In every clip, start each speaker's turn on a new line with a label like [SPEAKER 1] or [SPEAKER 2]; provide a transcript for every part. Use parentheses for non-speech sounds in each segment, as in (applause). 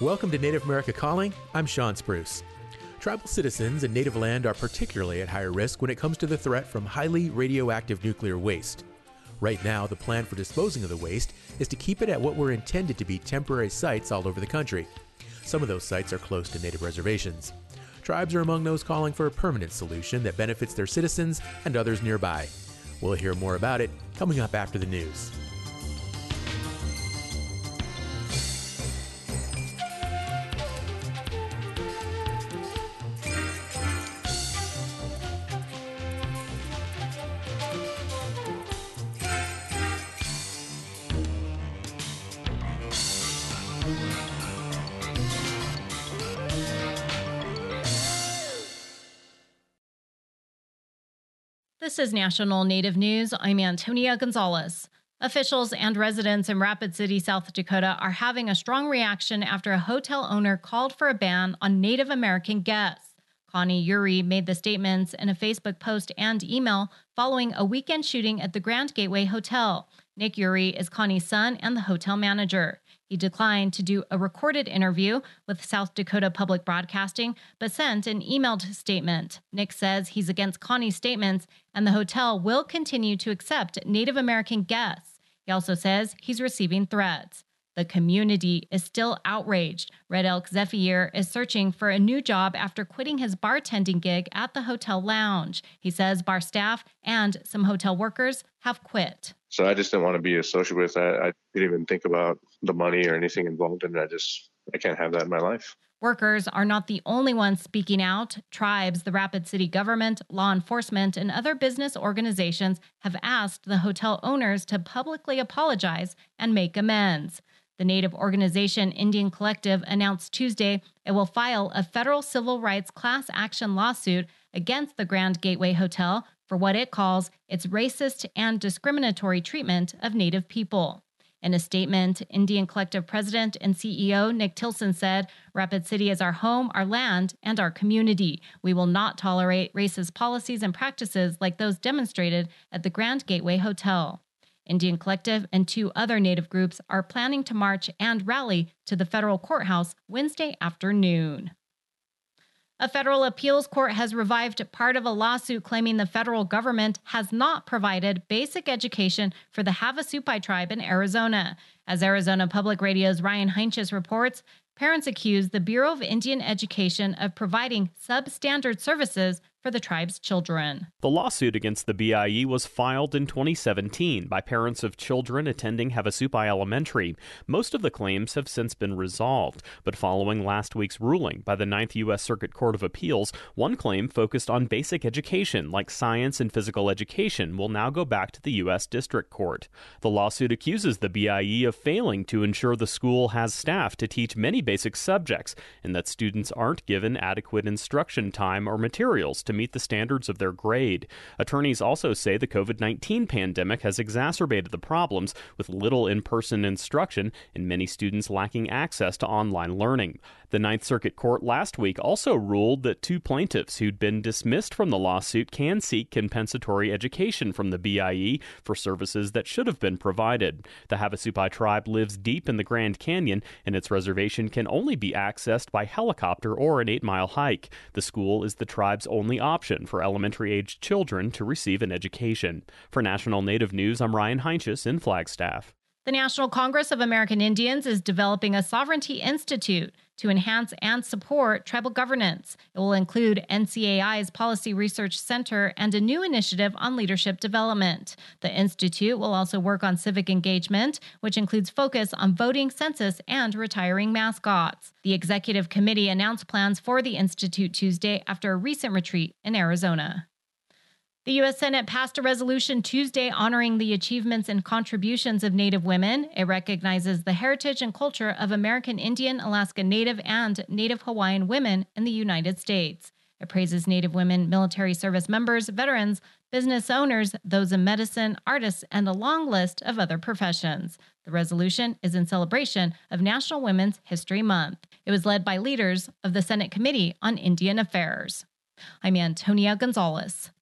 [SPEAKER 1] Welcome to Native America Calling. I'm Shawn Spruce. Tribal citizens in native land are particularly at higher risk when it comes to the threat from highly radioactive nuclear waste. Right now, the plan for disposing of the waste is to keep it at what were intended to be temporary sites all over the country. Some of those sites are close to native reservations. Tribes are among those calling for a permanent solution that benefits their citizens and others nearby. We'll hear more about it coming up after the news.
[SPEAKER 2] This is National Native News. I'm Antonia Gonzalez. Officials and residents in Rapid City, South Dakota are having a strong reaction after a hotel owner called for a ban on Native American guests. Connie Uhre made the statements in a Facebook post and email following a weekend shooting at the Grand Gateway Hotel. Nick Uhre is Connie's son and the hotel manager. He declined to do a recorded interview with South Dakota Public Broadcasting, but sent an emailed statement. Nick says he's against Connie's statements and the hotel will continue to accept Native American guests. He also says he's receiving threats. The community is still outraged. Red Elk Zephyr is searching for a new job after quitting his bartending gig at the hotel lounge. He says bar staff and some hotel workers have quit.
[SPEAKER 3] So I just didn't want to be associated with that. I didn't even think about the money or anything involved in it. I just, I can't have that in my life.
[SPEAKER 2] Workers are not the only ones speaking out. Tribes, the Rapid City government, law enforcement, and other business organizations have asked the hotel owners to publicly apologize and make amends. The Native organization NDN Collective announced Tuesday it will file a federal civil rights class action lawsuit against the Grand Gateway Hotel for what it calls its racist and discriminatory treatment of Native people. In a statement, NDN Collective President and CEO Nick Tilsen said, Rapid City is our home, our land, and our community. We will not tolerate racist policies and practices like those demonstrated at the Grand Gateway Hotel. NDN Collective and two other Native groups are planning to march and rally to the federal courthouse Wednesday afternoon. A federal appeals court has revived part of a lawsuit claiming the federal government has not provided basic education for the Havasupai tribe in Arizona. As Arizona Public Radio's Ryan Heinsius reports, parents accuse the Bureau of Indian Education of providing substandard services for the tribe's children.
[SPEAKER 4] The lawsuit against the BIE was filed in 2017 by parents of children attending Havasupai Elementary. Most of the claims have since been resolved, but following last week's ruling by the Ninth U.S. Circuit Court of Appeals, one claim focused on basic education like science and physical education will now go back to the U.S. District Court. The lawsuit accuses the BIE of failing to ensure the school has staff to teach many basic subjects and that students aren't given adequate instruction time or materials to meet the standards of their grade. Attorneys also say the COVID 19 pandemic has exacerbated the problems with little in person instruction and many students lacking access to online learning. The Ninth Circuit Court last week also ruled that two plaintiffs who'd been dismissed from the lawsuit can seek compensatory education from the BIE for services that should have been provided. The Havasupai tribe lives deep in the Grand Canyon, and its reservation can only be accessed by helicopter or an eight mile hike. The school is the tribe's only option for elementary aged children to receive an education. For National Native News, I'm Ryan Heinsius in Flagstaff.
[SPEAKER 2] The National Congress of American Indians is developing a sovereignty institute to enhance and support tribal governance. It will include NCAI's Policy Research Center and a new initiative on leadership development. The institute will also work on civic engagement, which includes focus on voting, census, and retiring mascots. The executive committee announced plans for the institute Tuesday after a recent retreat in Arizona. The U.S. Senate passed a resolution Tuesday honoring the achievements and contributions of Native women. It recognizes the heritage and culture of American Indian, Alaska Native, and Native Hawaiian women in the United States. It praises Native women, military service members, veterans, business owners, those in medicine, artists, and a long list of other professions. The resolution is in celebration of National Women's History Month. It was led by leaders of the Senate Committee on Indian Affairs. I'm Antonia Gonzalez.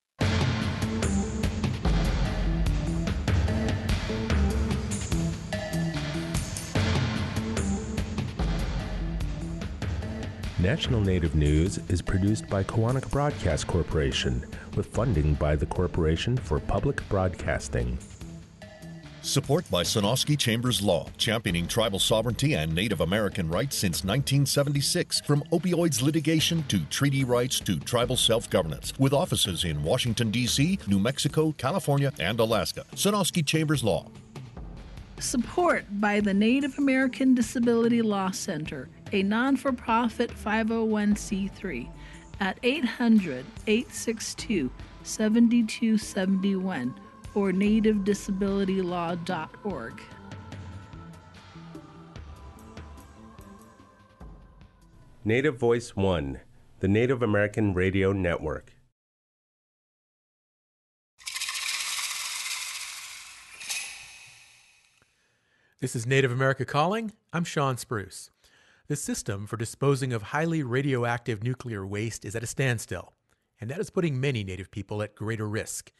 [SPEAKER 5] National Native News is produced by Koahnic Broadcast Corporation with funding by the Corporation for Public Broadcasting.
[SPEAKER 6] Support by Sonosky Chambers Law, championing tribal sovereignty and Native American rights since 1976. From opioids litigation to treaty rights to tribal self governance, with offices in Washington, D.C., New Mexico, California, and Alaska. Sonosky Chambers Law.
[SPEAKER 7] Support by the Native American Disability Law Center, a non for profit 501c3, at 800 862 7271 or nativedisabilitylaw.org.
[SPEAKER 5] Native Voice One, the Native American Radio Network.
[SPEAKER 1] This is Native America Calling. I'm Shawn Spruce. The system for disposing of highly radioactive nuclear waste is at a standstill, and that is putting many Native people at greater risk.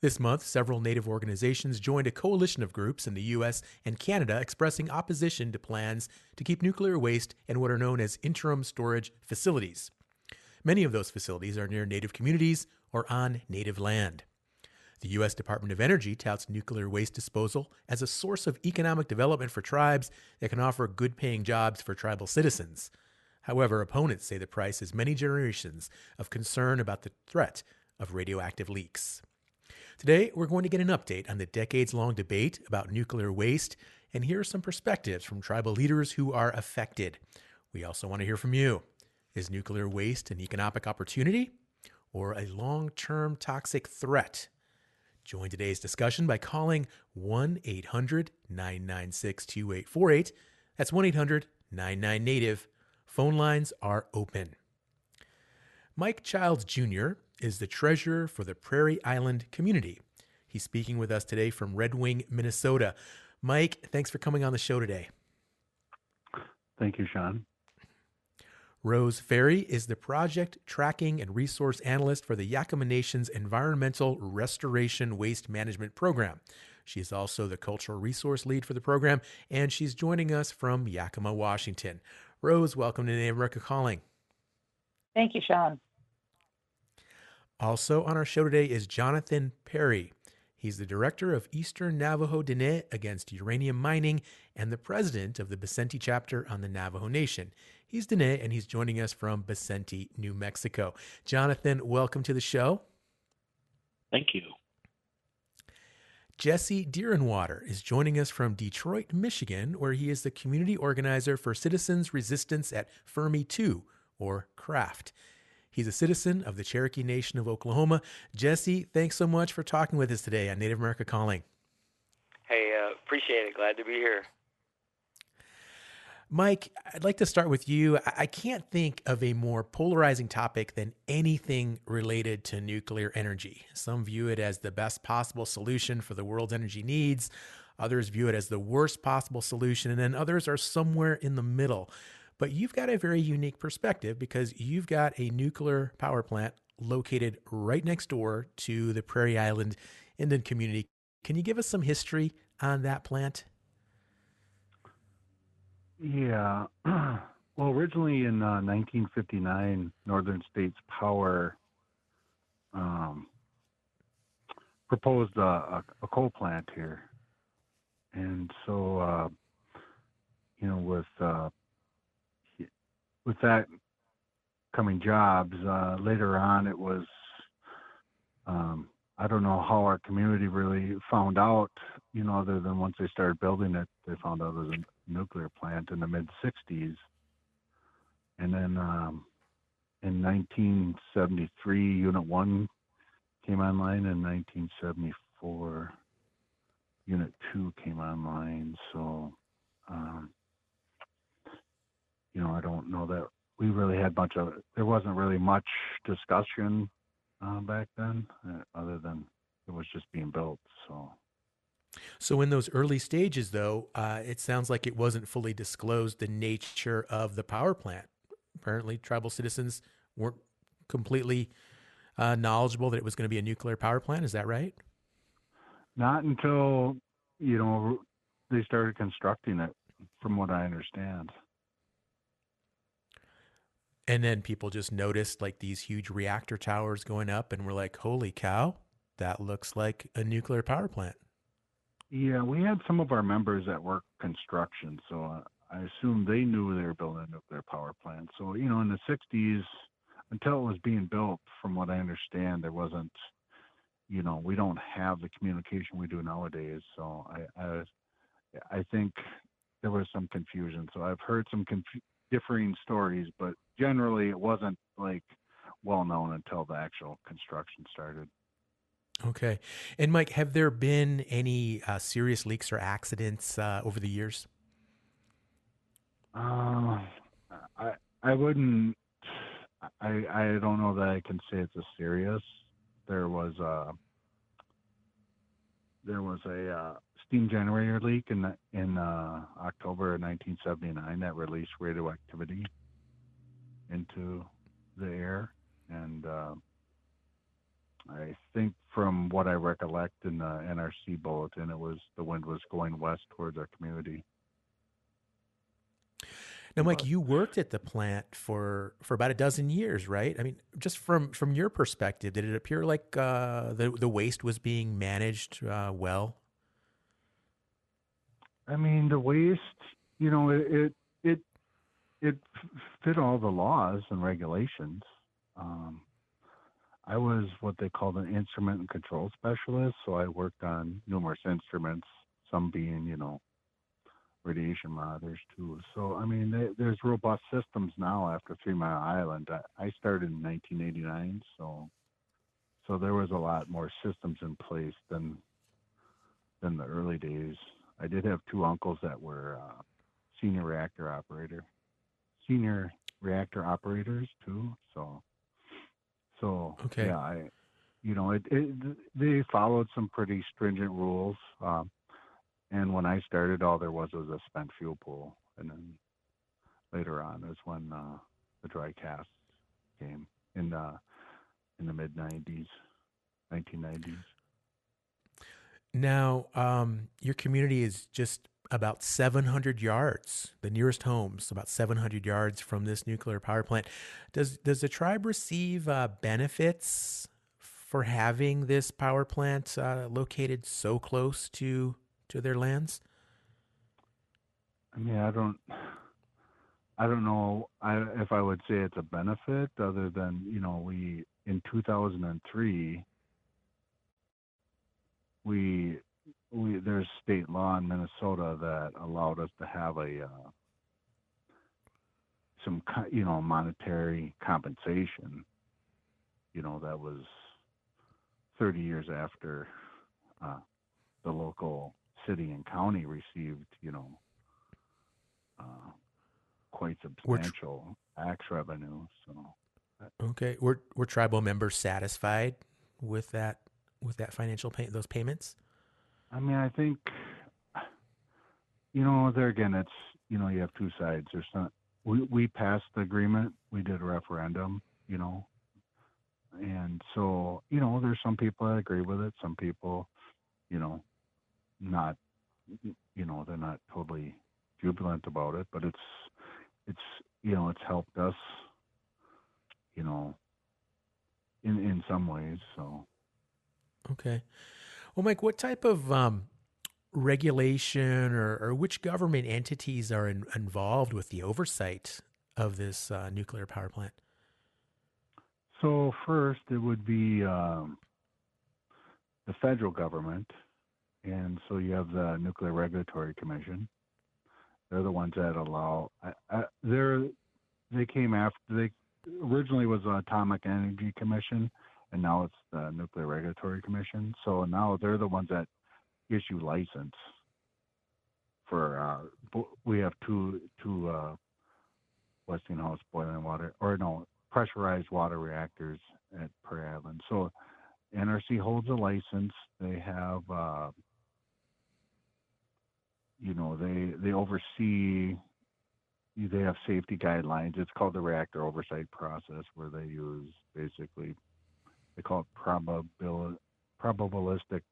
[SPEAKER 1] This month, several Native organizations joined a coalition of groups in the U.S. and Canada expressing opposition to plans to keep nuclear waste in what are known as interim storage facilities. Many of those facilities are near Native communities or on Native land. The U.S. Department of Energy touts nuclear waste disposal as a source of economic development for tribes that can offer good paying jobs for tribal citizens. However, opponents say the price is many generations of concern about the threat of radioactive leaks. Today, we're going to get an update on the decades long debate about nuclear waste and hear some perspectives from tribal leaders who are affected. We also want to hear from you. Is nuclear waste an economic opportunity or a long term toxic threat? Join today's discussion by calling 1 800 996 2848. That's 1 800 99 Native. Phone lines are open. Mike Childs Jr is the treasurer for the Prairie Island community. He's speaking with us today from Red Wing, Minnesota. Mike, thanks for coming on the show today.
[SPEAKER 8] Thank you, Shawn.
[SPEAKER 1] Rose Ferri is the project tracking and resource analyst for the Yakama Nation's Environmental Restoration Waste Management Program. She's also the cultural resource lead for the program, and she's joining us from Yakima, Washington. Rose, welcome to Native America Calling.
[SPEAKER 9] Thank you, Shawn.
[SPEAKER 1] Also on our show today is Jonathan Perry. He's the director of Eastern Navajo Diné Against Uranium Mining and the president of the Becenti chapter on the Navajo Nation. He's Diné and he's joining us from Becenti, New Mexico. Jonathan, welcome to the show.
[SPEAKER 10] Thank you.
[SPEAKER 1] Jesse Deer In Water is joining us from Detroit, Michigan, where he is the community organizer for Citizens Resistance at Fermi 2, or CRAFT. He's a citizen of the Cherokee Nation of Oklahoma. Jesse, thanks so much for talking with us today on Native America Calling.
[SPEAKER 10] Hey, uh, appreciate it. Glad to be here.
[SPEAKER 1] Mike, I'd like to start with you. I can't think of a more polarizing topic than anything related to nuclear energy. Some view it as the best possible solution for the world's energy needs, others view it as the worst possible solution, and then others are somewhere in the middle. But you've got a very unique perspective because you've got a nuclear power plant located right next door to the Prairie Island Indian community. Can you give us some history on that plant?
[SPEAKER 8] Yeah. (clears throat) well, originally in uh, 1959, Northern States Power um, proposed a, a, a, coal plant here. And so, uh, you know, with uh, with that coming jobs, uh, later on it was, um, I don't know how our community really found out, you know, other than once they started building it, they found out it was a nuclear plant in the mid 60s. And then um, in 1973, Unit 1 came online. In 1974, Unit 2 came online. So, um, you know, I don't know that we really had much of it. There wasn't really much discussion uh, back then, uh, other than it was just being built. So.
[SPEAKER 1] So in those early stages, though, uh, it sounds like it wasn't fully disclosed the nature of the power plant. Apparently, tribal citizens weren't completely uh, knowledgeable that it was going to be a nuclear power plant. Is that right?
[SPEAKER 8] Not until you know they started constructing it, from what I understand.
[SPEAKER 1] And then people just noticed like these huge reactor towers going up, and we're like, holy cow, that looks like a nuclear power plant.
[SPEAKER 8] Yeah, we had some of our members that work construction, so uh, I assume they knew they were building a nuclear power plant. So, you know, in the 60s, until it was being built, from what I understand, there wasn't, you know, we don't have the communication we do nowadays. So I, I, I think there was some confusion. So I've heard some conf- differing stories, but generally it wasn't like well known until the actual construction started.
[SPEAKER 1] Okay. And Mike, have there been any uh, serious leaks or accidents uh, over the years?
[SPEAKER 8] Uh, I I wouldn't. I I don't know that I can say it's a serious. There was a there was a uh, steam generator leak in in uh, October of 1979 that released radioactivity into the air, and uh, I think from what I recollect in the NRC bulletin, it was the wind was going west towards our community.
[SPEAKER 1] Now, Mike, you worked at the plant for for about a dozen years, right? I mean, just from from your perspective, did it appear like uh, the the waste was being managed uh, well?
[SPEAKER 8] I mean, the waste, you know, it it it, it fit all the laws and regulations. Um, I was what they called an instrument and control specialist, so I worked on numerous instruments, some being, you know, radiation monitors too. So I mean, they, there's robust systems now after Three Mile Island. I, I started in 1989, so so there was a lot more systems in place than than the early days. I did have two uncles that were uh, senior reactor operator, senior reactor operators too. So so
[SPEAKER 1] okay,
[SPEAKER 8] yeah, I you know it, it they followed some pretty stringent rules. Um, and when I started, all there was was a spent fuel pool, and then later on is when uh, the dry cask came in the in the mid '90s, 1990s.
[SPEAKER 1] Now, um, your community is just about 700 yards, the nearest homes, about 700 yards from this nuclear power plant. Does does the tribe receive uh, benefits for having this power plant uh, located so close to to their lands?
[SPEAKER 8] I mean, I don't, I don't know I, if I would say it's a benefit other than you know we in 2003 we we there's state law in Minnesota that allowed us to have a uh, some you know monetary compensation. You know that was 30 years after uh, the local city and county received, you know, uh, quite substantial tax revenue. So,
[SPEAKER 1] okay, were were tribal members satisfied with that with that financial pay those payments?
[SPEAKER 8] I mean, I think, you know, there again, it's you know, you have two sides. There's not we we passed the agreement. We did a referendum. You know, and so you know, there's some people that agree with it. Some people, you know, not you know they're not totally jubilant about it but it's it's you know it's helped us you know in in some ways so
[SPEAKER 1] okay well mike what type of um, regulation or, or which government entities are in, involved with the oversight of this uh, nuclear power plant
[SPEAKER 8] so first it would be um, the federal government and so you have the Nuclear Regulatory Commission. They're the ones that allow. I, I, they're they came after they originally was the Atomic Energy Commission, and now it's the Nuclear Regulatory Commission. So now they're the ones that issue license for. Uh, we have two two uh, Westinghouse boiling water or no pressurized water reactors at Prairie Island. So NRC holds a license. They have uh, you know they they oversee they have safety guidelines it's called the reactor oversight process where they use basically they call it probabil, probabilistic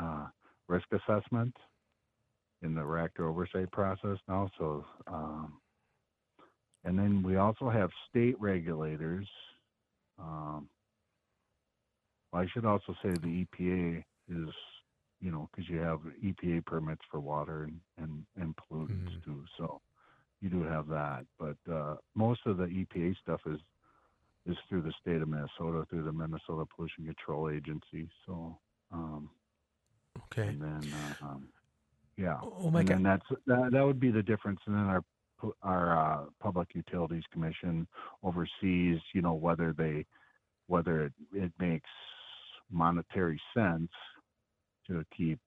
[SPEAKER 8] uh, risk assessment in the reactor oversight process now so um, and then we also have state regulators. Um, I should also say the EPA is, you know, because you have EPA permits for water and and, and pollutants mm-hmm. too. So you do have that, but uh, most of the EPA stuff is is through the state of Minnesota through the Minnesota Pollution Control Agency. So um,
[SPEAKER 1] okay,
[SPEAKER 8] and then uh, um, yeah,
[SPEAKER 1] oh my
[SPEAKER 8] and
[SPEAKER 1] God.
[SPEAKER 8] then that's that, that would be the difference. And then our our uh, Public Utilities Commission oversees, you know, whether they whether it, it makes monetary sense to keep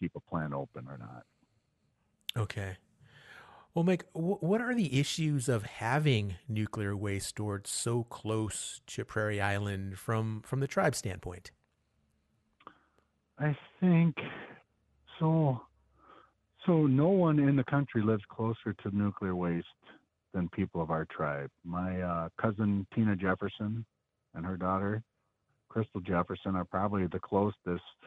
[SPEAKER 8] keep a plant open or not.
[SPEAKER 1] Okay. Well, Mike, what are the issues of having nuclear waste stored so close to Prairie Island from from the tribe standpoint?
[SPEAKER 8] I think so. So no one in the country lives closer to nuclear waste than people of our tribe. My uh, cousin Tina Jefferson and her daughter Crystal Jefferson are probably the closest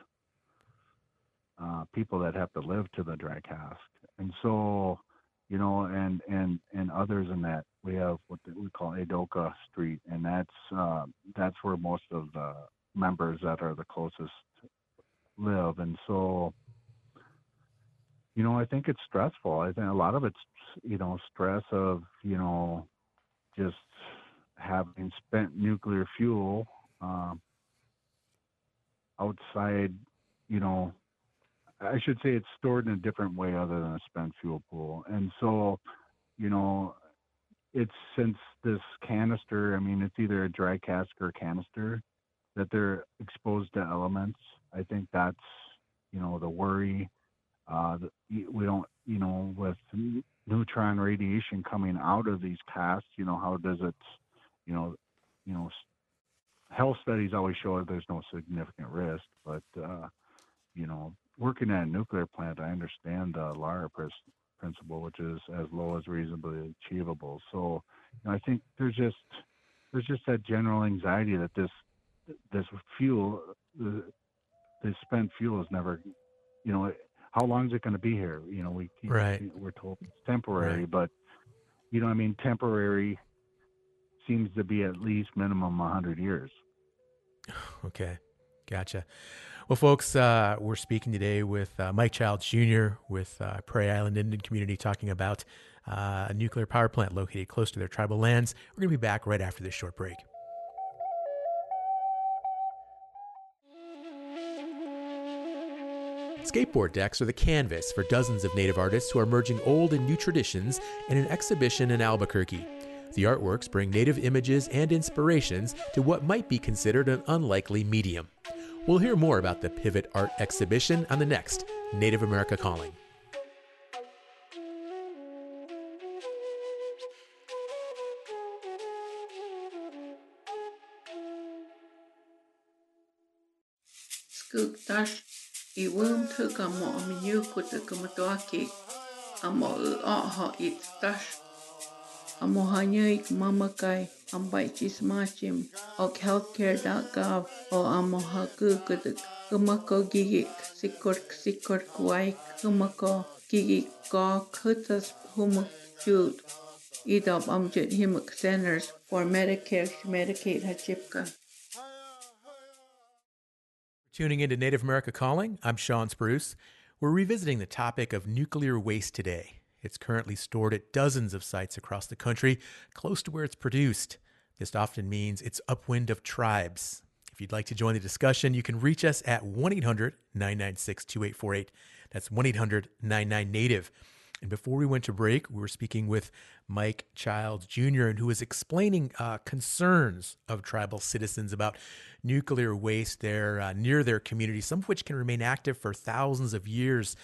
[SPEAKER 8] uh, people that have to live to the dry cask, and so you know, and and and others in that we have what we call Adoka Street, and that's uh, that's where most of the members that are the closest live, and so you know, I think it's stressful. I think a lot of it's you know stress of you know just having spent nuclear fuel. Um, outside, you know, I should say it's stored in a different way other than a spent fuel pool. And so, you know, it's since this canister, I mean, it's either a dry cask or canister that they're exposed to elements. I think that's, you know, the worry. Uh, we don't, you know, with neutron radiation coming out of these casks, you know, how does it, you know, you know, health studies always show that there's no significant risk, but uh, you know, working at a nuclear plant, I understand the ALARA principle, which is as low as reasonably achievable. So, you know, I think there's just there's just that general anxiety that this this fuel, uh, the, the spent fuel is never, you know, how long is it going to be here? You know, we
[SPEAKER 1] right.
[SPEAKER 8] we're told it's temporary,
[SPEAKER 1] right.
[SPEAKER 8] but you know, I mean, temporary seems to be at least minimum 100 years. (sighs)
[SPEAKER 1] Okay, gotcha. Well, folks, uh, we're speaking today with uh, Mike Childs Jr. with uh, Prairie Island Indian Community talking about uh, a nuclear power plant located close to their tribal lands. We're going to be back right after this short break. Skateboard decks are the canvas for dozens of native artists who are merging old and new traditions in an exhibition in Albuquerque. The artworks bring native images and inspirations to what might be considered an unlikely medium. We'll hear more about the Pivot Art exhibition on the next Native America Calling.
[SPEAKER 11] Skuk tash i wum tuka mo am yu kutuka matoaki amo u aha it tash amohanyoik mamakai ambaichis ok healthcare.gov o amohakukudik kumako gigik sikork sikork waik kumako gigik go kutas humuk jud idop amjit himuk centers for Medicare Medicaid hachipka.
[SPEAKER 1] Tuning into Native America Calling, I'm Shawn Spruce. We're revisiting the topic of nuclear waste today. It's currently stored at dozens of sites across the country, close to where it's produced. This often means it's upwind of tribes. If you'd like to join the discussion, you can reach us at 1 800 996 2848. That's 1 800 99 Native. And before we went to break, we were speaking with Mike Childs Jr., and who was explaining uh, concerns of tribal citizens about nuclear waste there uh, near their community, some of which can remain active for thousands of years.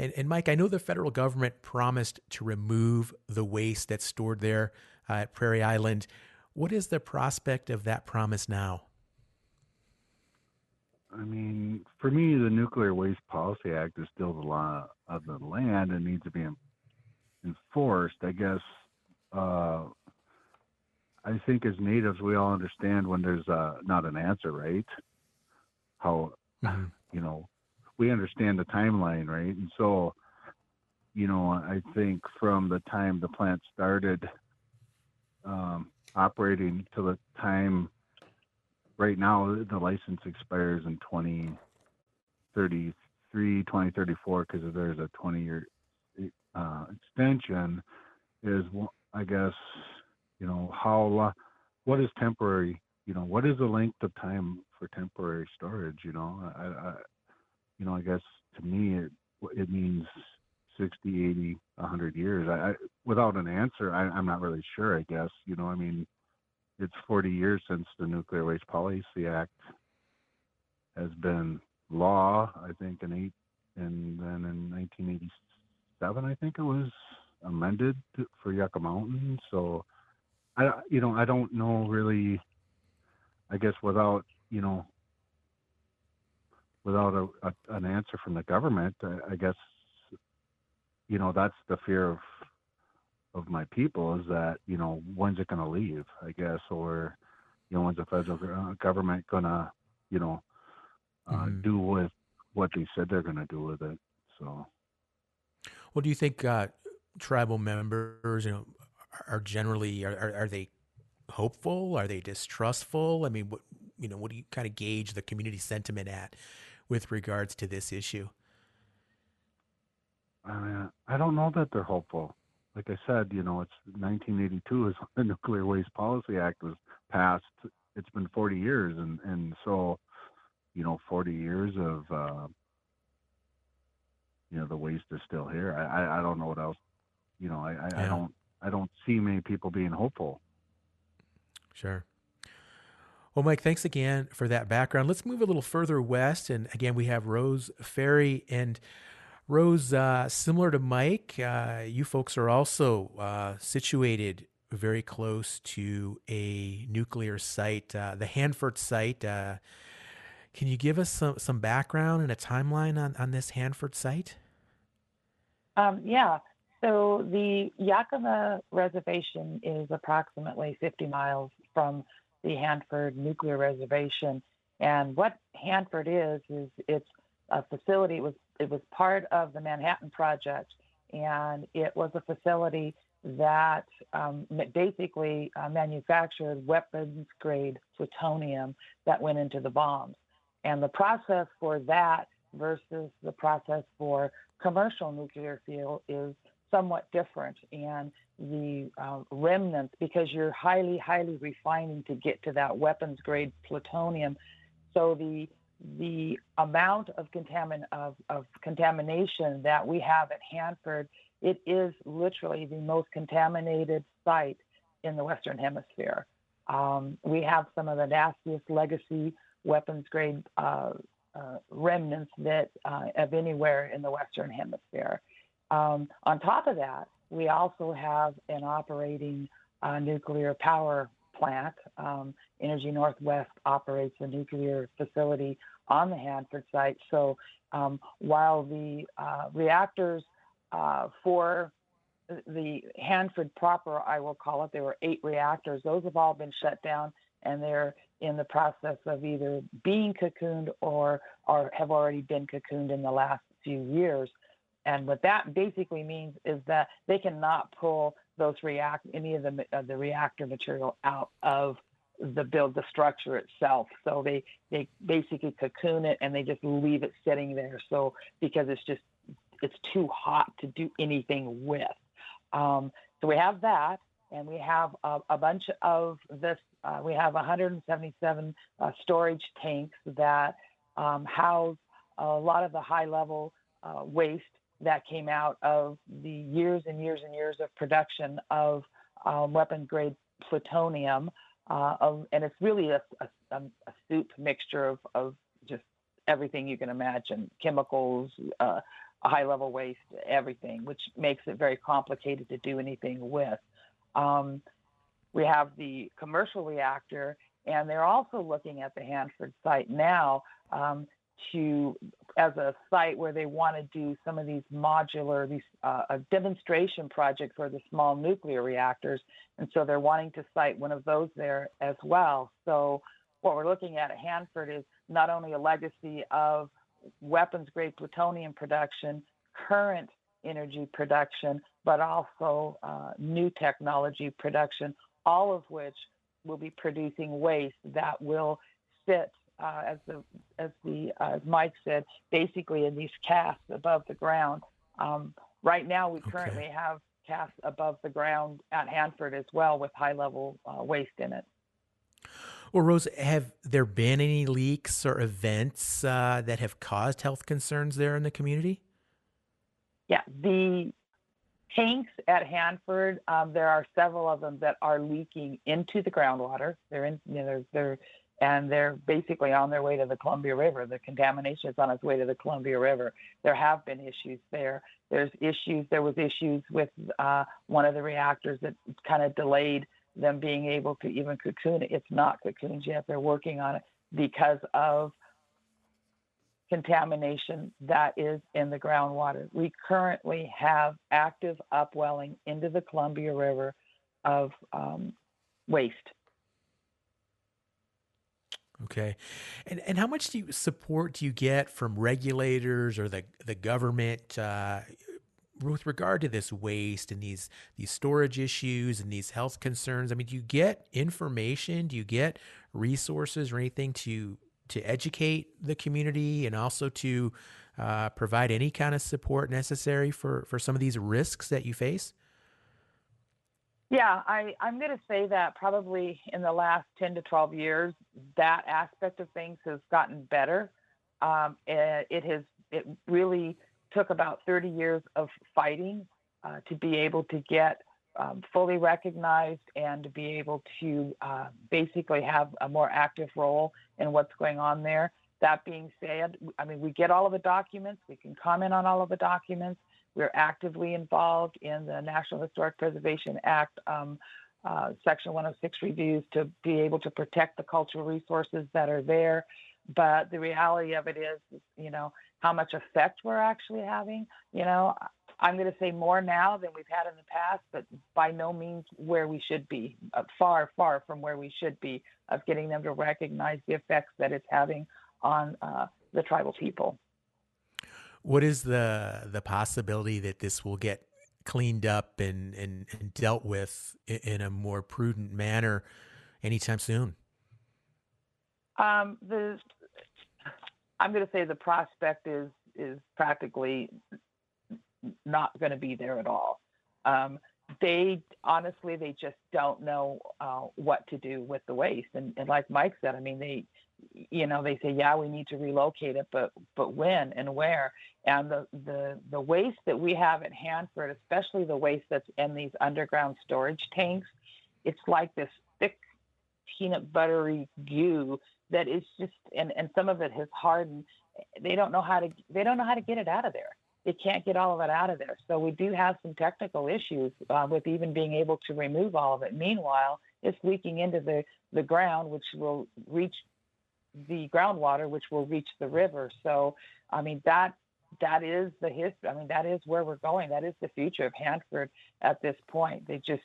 [SPEAKER 1] And, and Mike, I know the federal government promised to remove the waste that's stored there uh, at Prairie Island. What is the prospect of that promise now?
[SPEAKER 8] I mean, for me, the Nuclear Waste Policy Act is still the law of the land and needs to be enforced. I guess uh, I think as natives, we all understand when there's uh, not an answer, right? How mm-hmm. you know we understand the timeline, right? And so, you know, I think from the time the plant started um, operating to the time. Right now, the license expires in 2033, 2034, because there's a 20-year uh, extension. Is I guess you know how what is temporary you know what is the length of time for temporary storage you know i, I you know i guess to me it it means 60 80 100 years. I, I without an answer I, i'm not really sure i guess you know i mean it's 40 years since the nuclear waste policy act has been law i think in eight and then in 1987 i think it was amended to, for yucca mountain. So i you know i don't know really I guess without you know without a, a, an answer from the government, I, I guess you know that's the fear of of my people is that you know when's it going to leave? I guess or you know when's the federal uh, government going to you know uh, mm-hmm. do with what they said they're going to do with it? So,
[SPEAKER 1] well, do you think uh, tribal members, you know, are generally are, are, are they hopeful? Are they distrustful? I mean, what you know, what do you kind of gauge the community sentiment at with regards to this issue?
[SPEAKER 8] Uh, I don't know that they're hopeful. Like I said, you know, it's 1982 is (laughs) when the Nuclear Waste Policy Act was passed. It's been 40 years, and and so, you know, 40 years of, uh, you know, the waste is still here. I I, I don't know what else. You know, I I, yeah. I don't I don't see many people being hopeful.
[SPEAKER 1] Sure. Well, Mike, thanks again for that background. Let's move a little further west. And again, we have Rose Ferri. And Rose, uh, similar to Mike, uh, you folks are also uh, situated very close to a nuclear site, uh, the Hanford site. Uh, can you give us some, some background and a timeline on, on this Hanford site?
[SPEAKER 9] Um, yeah. So the Yakama Reservation is approximately 50 miles from the Hanford Nuclear Reservation. And what Hanford is is it's a facility. It was it was part of the Manhattan Project, and it was a facility that um, basically uh, manufactured weapons grade plutonium that went into the bombs. And the process for that versus the process for commercial nuclear fuel is somewhat different and the uh, remnants because you're highly highly refining to get to that weapons grade plutonium. So the the amount of contamin of, of contamination that we have at Hanford it is literally the most contaminated site in the western hemisphere. Um, we have some of the nastiest legacy weapons grade uh, uh, remnants that uh, of anywhere in the western hemisphere. Um, on top of that, we also have an operating uh, nuclear power plant. Um, Energy Northwest operates a nuclear facility on the Hanford site. So um, while the uh, reactors uh, for the Hanford proper, I will call it, there were eight reactors, those have all been shut down and they're in the process of either being cocooned or, or have already been cocooned in the last few years. And what that basically means is that they cannot pull those react any of the uh, the reactor material out of the build the structure itself. So they they basically cocoon it and they just leave it sitting there. So because it's just it's too hot to do anything with. Um, so we have that, and we have a, a bunch of this. Uh, we have 177 uh, storage tanks that um, house a lot of the high level uh, waste that came out of the years and years and years of production of um, weapon grade plutonium. Uh, of, and it's really a, a, a, soup mixture of, of just everything you can imagine chemicals, uh, high level waste, everything, which makes it very complicated to do anything with. Um, we have the commercial reactor, and they're also looking at the Hanford site now um, to as a site where they want to do some of these modular, these uh, demonstration project for the small nuclear reactors, and so they're wanting to site one of those there as well. So what we're looking at at Hanford is not only a legacy of weapons grade plutonium production, current energy production, but also uh, new technology production, all of which will be producing waste that will sit, uh, as the as the uh, as Mike said, basically in these casks above the ground. Um, right now, we
[SPEAKER 1] Okay.
[SPEAKER 9] currently have casks above the ground at Hanford as well with high level uh, waste in it.
[SPEAKER 1] Well, Rose, have there been any leaks or events uh, that have caused health concerns there in the community?
[SPEAKER 9] Yeah, the tanks at Hanford, um, there are several of them that are leaking into the groundwater. They're in, you know, they're, they're and they're basically on their way to the Columbia River. The contamination is on its way to the Columbia River. There have been issues there. There's issues. There was issues with uh, one of the reactors that kind of delayed them being able to even cocoon it. It's not cocooned yet. They're working on it because of contamination that is in the groundwater. We currently have active upwelling into the Columbia River of um, waste.
[SPEAKER 1] Okay, and and how much do you support do you get from regulators or the the government uh, with regard to this waste and these these storage issues and these health concerns? I mean, do you get information? Do you get resources or anything to to educate the community and also to uh, provide any kind of support necessary for for some of these risks that you face?
[SPEAKER 9] Yeah, I, I'm going to say that probably in the last 10 to 12 years, that aspect of things has gotten better. Um, it, it has, it really took about 30 years of fighting uh, to be able to get um, fully recognized and to be able to uh, basically have a more active role in what's going on there. That being said, I mean, we get all of the documents, we can comment on all of the documents. We're actively involved in the National Historic Preservation Act um, uh, Section 106 reviews to be able to protect the cultural resources that are there. But the reality of it is, you know, how much effect we're actually having. You know, I'm going to say more now than we've had in the past, but by no means where we should be. Uh, far, far from where we should be of getting them to recognize the effects that it's having on uh, the tribal people.
[SPEAKER 1] What is the the possibility that this will get cleaned up and, and, and dealt with in, a more prudent manner anytime soon?
[SPEAKER 9] Um, the I'm going to say the prospect is is practically not going to be there at all. Um, they honestly they just don't know uh, what to do with the waste, and, and like Mike said, I mean they you know they say yeah we need to relocate it but but when and where? And the the the waste that we have at hanford especially the waste that's in these underground storage tanks it's like this thick peanut buttery goo that is just and and some of it has hardened. They don't know how to they don't know how to get it out of there. They can't get all of it out of there. So we do have some technical issues uh, with even being able to remove all of it. Meanwhile it's leaking into the the ground which will reach the groundwater, which will reach the river. So, I mean, that that is the history. I mean, that is where we're going. That is the future of Hanford at this point. They just,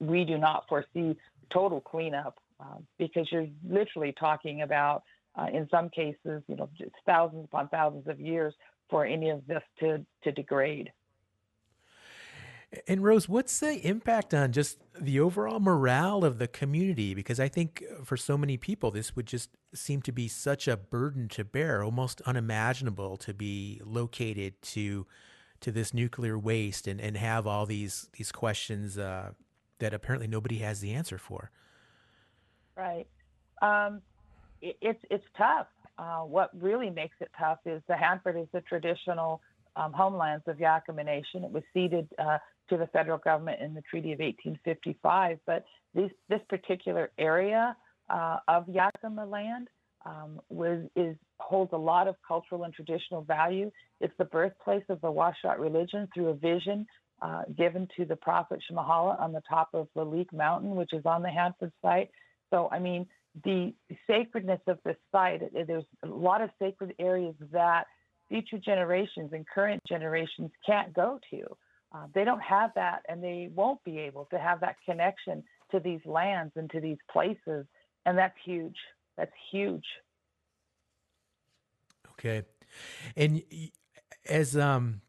[SPEAKER 9] we do not foresee total cleanup uh, because you're literally talking about, uh, in some cases, you know, thousands upon thousands of years for any of this to to degrade.
[SPEAKER 1] And Rose, what's the impact on just the overall morale of the community? Because I think for so many people, this would just seem to be such a burden to bear, almost unimaginable to be located to to this nuclear waste and, and have all these these questions uh, that apparently nobody has the answer for.
[SPEAKER 9] Right. Um, it, it's it's tough. Uh, what really makes it tough is the Hanford is the traditional um, homelands of Yakama Nation. It was ceded uh, to the federal government in the Treaty of 1855. But these, this particular area uh, of Yakama land um, was is holds a lot of cultural and traditional value. It's the birthplace of the Washat religion through a vision uh, given to the prophet Smohalla on the top of the Mountain, which is on the Hanford site. So, I mean, the sacredness of this site, there's a lot of sacred areas that future generations and current generations can't go to. Uh, they don't have that, and they won't be able to have that connection to these lands and to these places, and that's huge. That's huge.
[SPEAKER 1] Okay, and as um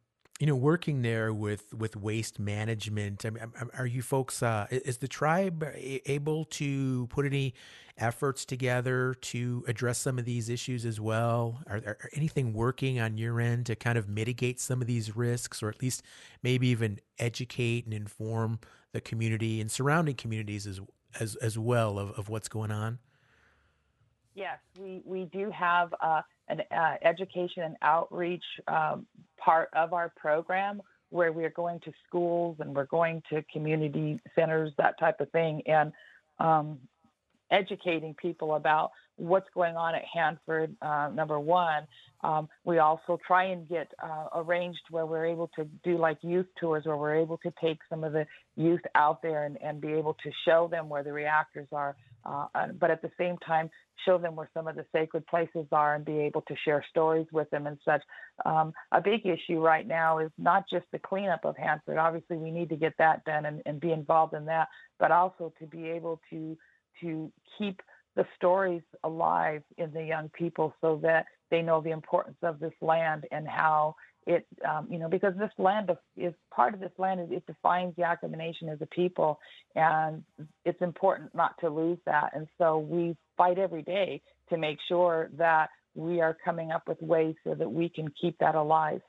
[SPEAKER 1] you know, working there with with waste management, I mean, are you folks? Uh, is the tribe able to put any efforts together to address some of these issues as well? Are there anything working on your end to kind of mitigate some of these risks, or at least maybe even educate and inform the community and surrounding communities as as as well of, of what's going on?
[SPEAKER 9] Yes, we we do have. Uh, an uh, education and outreach um, part of our program where we're going to schools and we're going to community centers, that type of thing, and um, educating people about what's going on at Hanford. Uh, number one, um, we also try and get uh, arranged where we're able to do like youth tours, where we're able to take some of the youth out there and, and be able to show them where the reactors are, uh, but at the same time show them where some of the sacred places are and be able to share stories with them and such. Um, a big issue right now is not just the cleanup of Hanford. Obviously, we need to get that done and, and be involved in that, but also to be able to to keep the stories alive in the young people so that they know the importance of this land and how it, um, you know, because this land is part of this land, is it defines Yakama Nation as a people, and it's important not to lose that. And so we fight every day to make sure that we are coming up with ways so that we can keep that alive.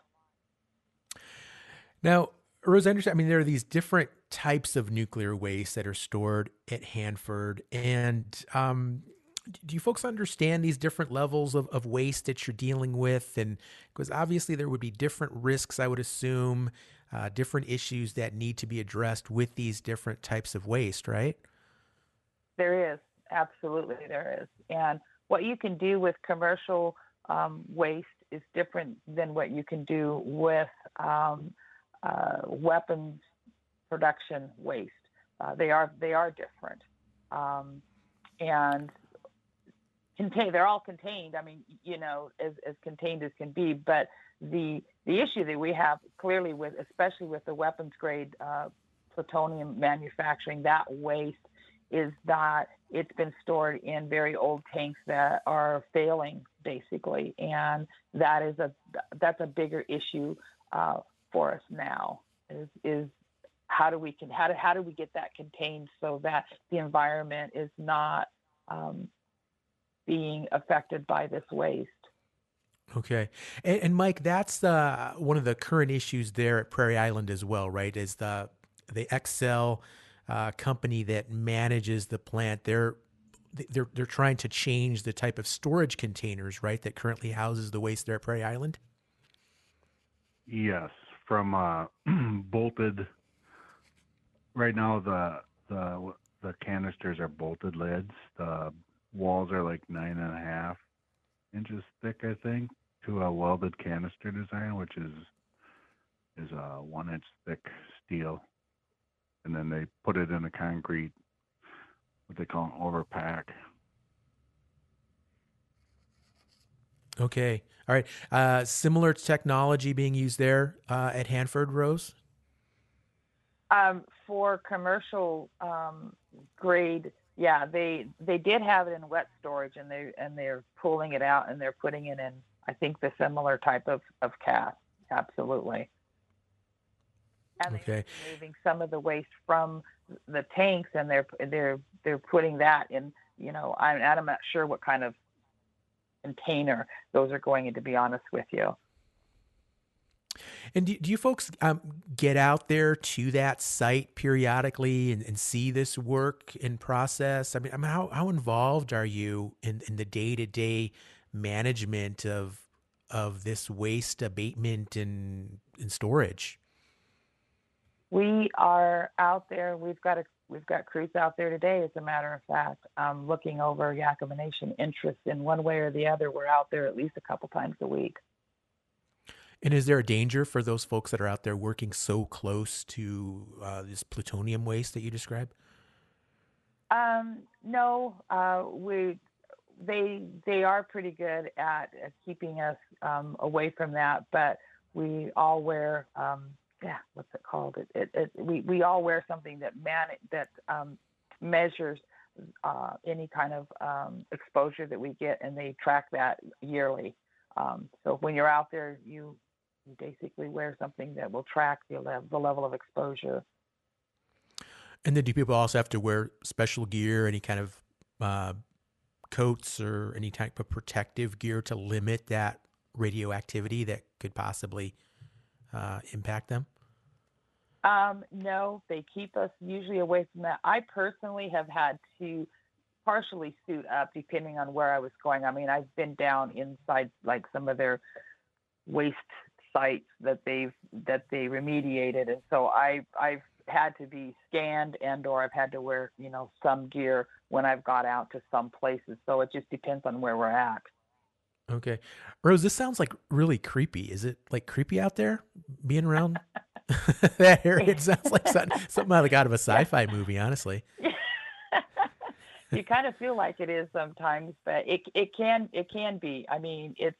[SPEAKER 1] Now, Rose, I understand. I mean, there are these different types of nuclear waste that are stored at Hanford, and um, do you folks understand these different levels of, of waste that you're dealing with? And because obviously there would be different risks, I would assume, uh, different issues that need to be addressed with these different types of waste, right?
[SPEAKER 9] There is. Absolutely, there is. And what you can do with commercial um, waste is different than what you can do with um, uh, weapons production waste. Uh, they are they are different, um, and contain they're all contained. I mean you know as, as contained as can be but the the issue that we have clearly with especially with the weapons grade uh, plutonium manufacturing that waste is that it's been stored in very old tanks that are failing basically. And that is a that's a bigger issue uh, for us now is is how do we can how do, how do we get that contained so that the environment is not um, being affected by this waste.
[SPEAKER 1] Okay, and, and Mike, that's uh, one of the current issues there at Prairie Island as well, right? Is the the Xcel uh, company that manages the plant? They're they're they're trying to change the type of storage containers, right, that currently houses the waste there at Prairie Island.
[SPEAKER 8] Yes, from uh, (clears throat) bolted. Right now, the the the canisters are bolted lids. The walls are like nine and a half inches thick, I think, to a welded canister design, which is is a one inch thick steel, and then they put it in a concrete, what they call an overpack.
[SPEAKER 1] Okay, all right. Uh, similar technology being used there uh, at Hanford, Rose.
[SPEAKER 9] Um, for commercial um, grade yeah, they they did have it in wet storage, and they and they're pulling it out and they're putting it in. I think the similar type of of cask, Absolutely. And okay. they're moving some of the waste from the tanks, and they're they're they're putting that in. You know, I'm I'm not sure what kind of container those are going in. To be honest with you.
[SPEAKER 1] And do, do you folks um, get out there to that site periodically and, and, see this work in process? I mean, I mean how, how involved are you in, in the day to day management of of this waste abatement and, and storage?
[SPEAKER 9] We are out there. We've got a we've got crews out there today. As a matter of fact, um, looking over Yakama Nation interests in one way or the other. We're out there at least a couple times a week.
[SPEAKER 1] And is there a danger for those folks that are out there working so close to uh, this plutonium waste that you describe?
[SPEAKER 9] Um, no, uh, we they they are pretty good at, keeping us um, away from that, but we all wear um, yeah, what's it called? It, it, it, we we all wear something that man that um, measures uh, any kind of um, exposure that we get, and they track that yearly. Um, so when you're out there, you you basically wear something that will track the, le- the level of exposure.
[SPEAKER 1] And then do people also have to wear special gear, any kind of uh, coats or any type of protective gear to limit that radioactivity that could possibly uh, impact them?
[SPEAKER 9] Um, no, they keep us usually away from that. I personally have had to partially suit up depending on where I was going. I mean, I've been down inside like some of their waste sites that they've that they remediated, and so I I've had to be scanned and or I've had to wear you know some gear when I've got out to some places. So it just depends on where we're at.
[SPEAKER 1] Okay, Rose, this sounds like really creepy. Is it like creepy out there being around (laughs) that area? It sounds like something, something like out of a (laughs) sci-fi movie, honestly. (laughs)
[SPEAKER 9] you kind of feel like it is sometimes, but it it can it can be. I mean, it's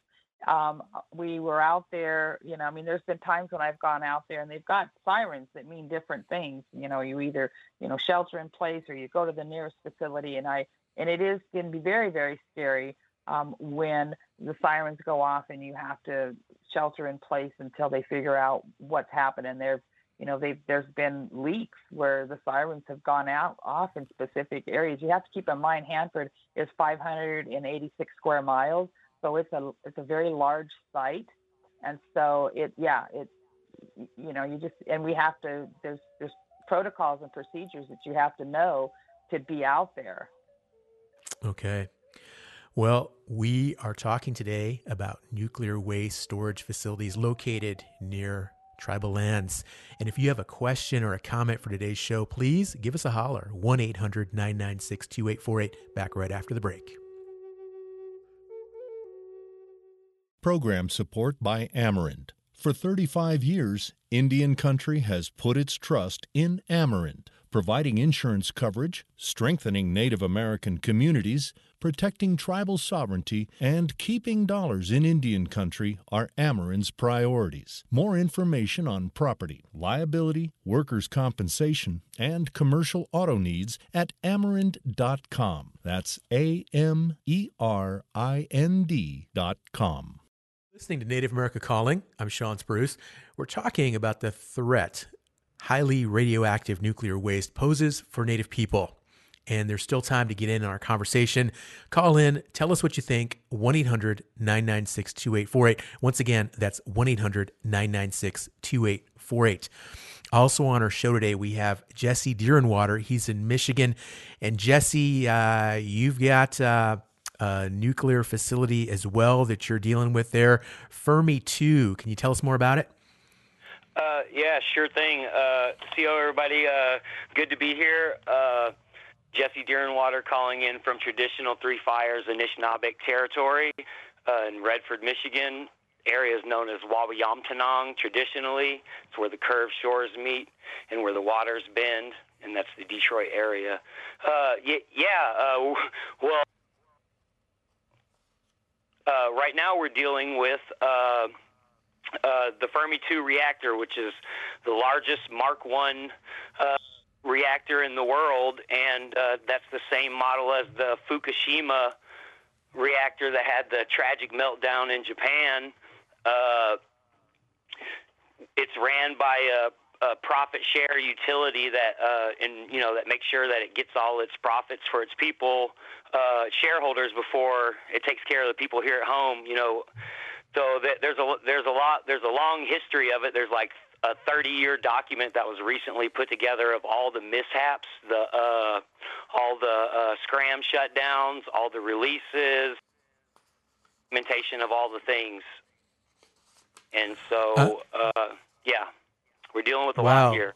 [SPEAKER 9] um, we were out there, you know, I mean, there's been times when I've gone out there and they've got sirens that mean different things. You know, you either, you know, shelter in place or you go to the nearest facility. And I, and it is going to be very, very scary um, when the sirens go off and you have to shelter in place until they figure out what's happening. There's, you know, they've, there's been leaks where the sirens have gone out off in specific areas. You have to keep in mind Hanford is 586 square miles so it's a it's a very large site, and so it yeah it you know you just and we have to there's there's protocols and procedures that you have to know to be out there.
[SPEAKER 1] Okay. Well, we are talking today about nuclear waste storage facilities located near tribal lands. And if you have a question or a comment for today's show, please give us a holler 1 800 996 2848. Back right after the break.
[SPEAKER 6] Program support by Amerind. For 35 years, Indian Country has put its trust in Amerind, providing insurance coverage, strengthening Native American communities, protecting tribal sovereignty, and keeping dollars in Indian Country are Amerind's priorities. More information on property, liability, workers' compensation, and commercial auto needs at amerind.com. That's A M E R I N D.com.
[SPEAKER 1] Listening to Native America Calling, I'm Shawn Spruce. We're talking about the threat highly radioactive nuclear waste poses for Native people. And there's still time to get in on our conversation. Call in, tell us what you think. 1 800 996 2848. Once again, that's 1 800 996 2848. Also on our show today, we have Jesse Deer In Water. He's in Michigan. And Jesse, uh, you've got. Uh, a nuclear facility as well that you're dealing with there, Fermi 2. Can you tell us more about it?
[SPEAKER 10] Uh, yeah, sure thing. Uh, CO, everybody. Uh, good to be here. Uh, Jesse Deer In Water calling in from traditional Three Fires Anishinaabeg territory uh, in Redford, Michigan. Area is known as Wawayamtanong traditionally. It's where the curved shores meet and where the waters bend, and that's the Detroit area. Uh, yeah, yeah well, uh, right now we're dealing with uh, uh, the Fermi 2 reactor, which is the largest Mark 1 uh, reactor in the world, and uh, that's the same model as the Fukushima reactor that had the tragic meltdown in Japan. Uh, it's ran by a a profit share utility that uh, and you know that makes sure that it gets all its profits for its people uh, shareholders before it takes care of the people here at home. You know, so that there's a there's a lot there's a long history of it. There's like a 30 year document that was recently put together of all the mishaps, the uh, all the uh, scram shutdowns, all the releases, documentation of all the things. And so, uh, yeah. We're dealing with a
[SPEAKER 1] wow.
[SPEAKER 10] lot here.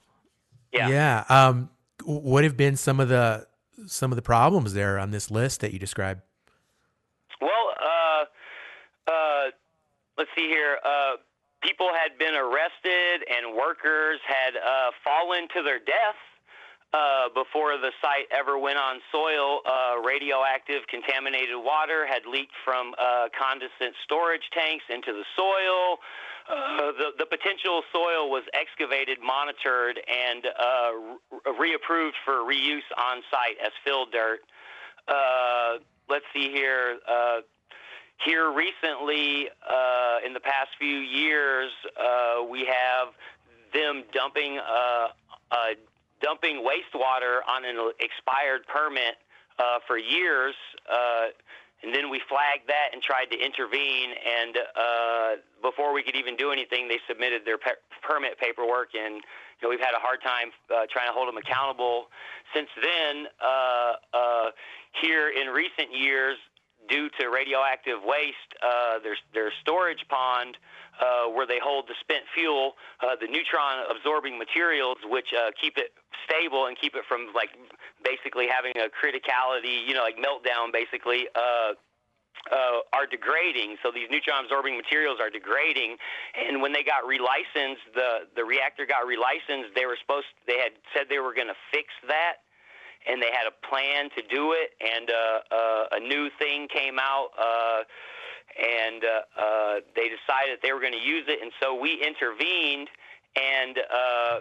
[SPEAKER 10] Yeah.
[SPEAKER 1] Yeah. Um, what have been some of the some of the problems there on this list that you described?
[SPEAKER 10] Well, uh, uh, let's see here. Uh, people had been arrested, and workers had uh, fallen to their death uh, before the site ever went on soil. Uh, radioactive contaminated water had leaked from uh, condensate storage tanks into the soil. Uh, the, the potential soil was excavated, monitored, and uh, reapproved for reuse on site as fill dirt. Let's see here. Here recently, uh, in the past few years, uh, we have them dumping uh, dumping wastewater on an expired permit uh, for years. Uh, and then we flagged that and tried to intervene. And uh, before we could even do anything, they submitted their pe- permit paperwork, and you know, we've had a hard time uh, trying to hold them accountable. Since then, uh, uh, here in recent years, due to radioactive waste, uh, their their storage pond uh, where they hold the spent fuel, uh, the neutron absorbing materials, which uh, keep it stable and keep it from like basically having a criticality, you know, like meltdown, basically. Uh, uh, are degrading. So these neutron absorbing materials are degrading. And when they got relicensed, the the reactor got relicensed. They were supposed. They had said they were going to fix that, and they had a plan to do it. And uh, uh, a new thing came out. Uh, and uh, uh, they decided they were going to use it, and so we intervened, and uh,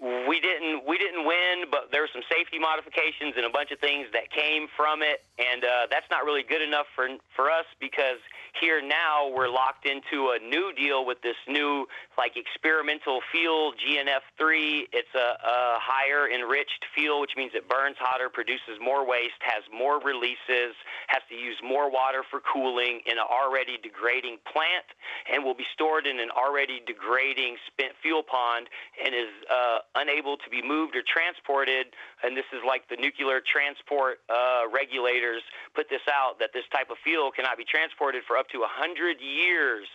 [SPEAKER 10] we didn't we didn't win, but there were some safety modifications and a bunch of things that came from it, and uh, that's not really good enough for for us because here now we're locked into a new deal with this new like experimental fuel GNF3. It's a, a higher enriched fuel, which means it burns hotter, produces more waste, has more releases, has to use more water for cooling in an already degrading plant, and will be stored in an already degrading spent fuel pond, and is uh, unable to be moved or transported. And this is like the nuclear transport uh, regulators put this out that this type of fuel cannot be transported for up to 100 years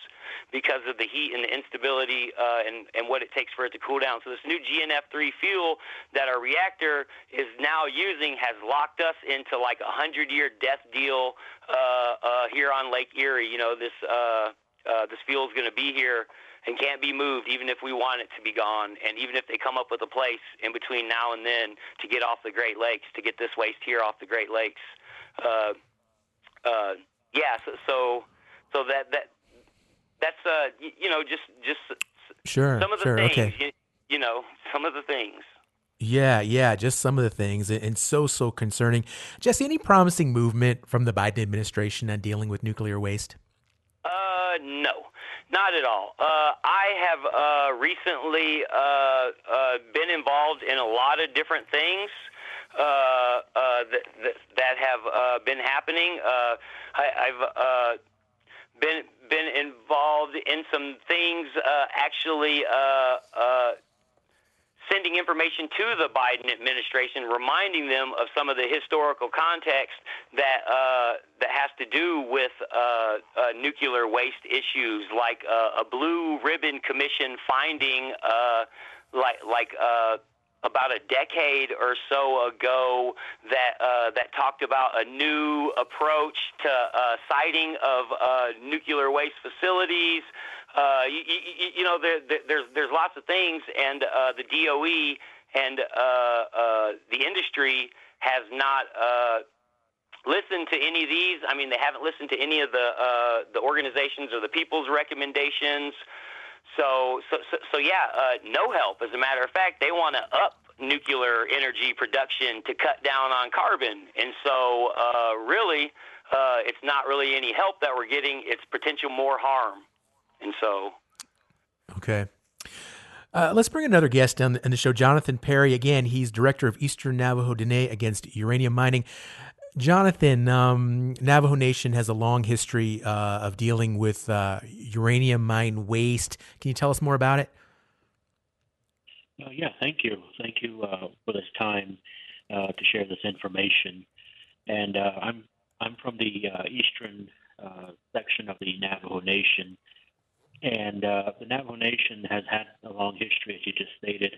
[SPEAKER 10] because of the heat and the instability uh, and, and what it takes for it to cool down. So this new GNF3 fuel that our reactor is now using has locked us into like a 100-year death deal uh, uh, here on Lake Erie. You know, this uh, uh, this fuel is going to be here and can't be moved even if we want it to be gone and even if they come up with a place in between now and then to get off the Great Lakes to get this waste here off the Great Lakes uh, uh, yeah so, so so that that that's uh you, know just just
[SPEAKER 1] sure
[SPEAKER 10] some of the
[SPEAKER 1] sure,
[SPEAKER 10] things
[SPEAKER 1] okay.
[SPEAKER 10] you, you know some of the things
[SPEAKER 1] Yeah, yeah, just some of the things, and- and so so concerning. Jesse, any promising movement from the Biden administration on dealing with nuclear waste?
[SPEAKER 10] No, not at all. Uh, I have uh, recently uh, uh, been involved in a lot of different things uh, uh, that, that have been happening. I, I've uh, been been involved in some things actually. Sending information to the Biden administration, reminding them of some of the historical context that uh, that has to do with uh, uh, nuclear waste issues, like uh, a blue ribbon commission finding, uh, like like. Uh, about a decade or so ago, that that talked about a new approach to siting of nuclear waste facilities, uh, you, you, you know, there, there, there's there's lots of things, and uh, the DOE and uh, uh, the industry has not uh, listened to any of these. I mean, they haven't listened to any of the uh, the organizations or the people's recommendations. So, so, so, so yeah, uh, no help. As a matter of fact, they want to up nuclear energy production to cut down on carbon, and so uh, really, uh, it's not really any help that we're getting. It's potential more harm. And so,
[SPEAKER 1] Okay. Uh, let's bring another guest on the, on the show, Jonathan Perry. Again, he's director of Eastern Navajo Dene against uranium mining. Jonathan, um, Navajo Nation has a long history uh, of dealing with uh, uranium mine waste. Can you tell us more about it?
[SPEAKER 12] Uh, yeah, thank you. Thank you uh, for this time uh, to share this information. And uh, I'm I'm from the uh, eastern uh, section of the Navajo Nation, and uh, the Navajo Nation has had a long history, as you just stated,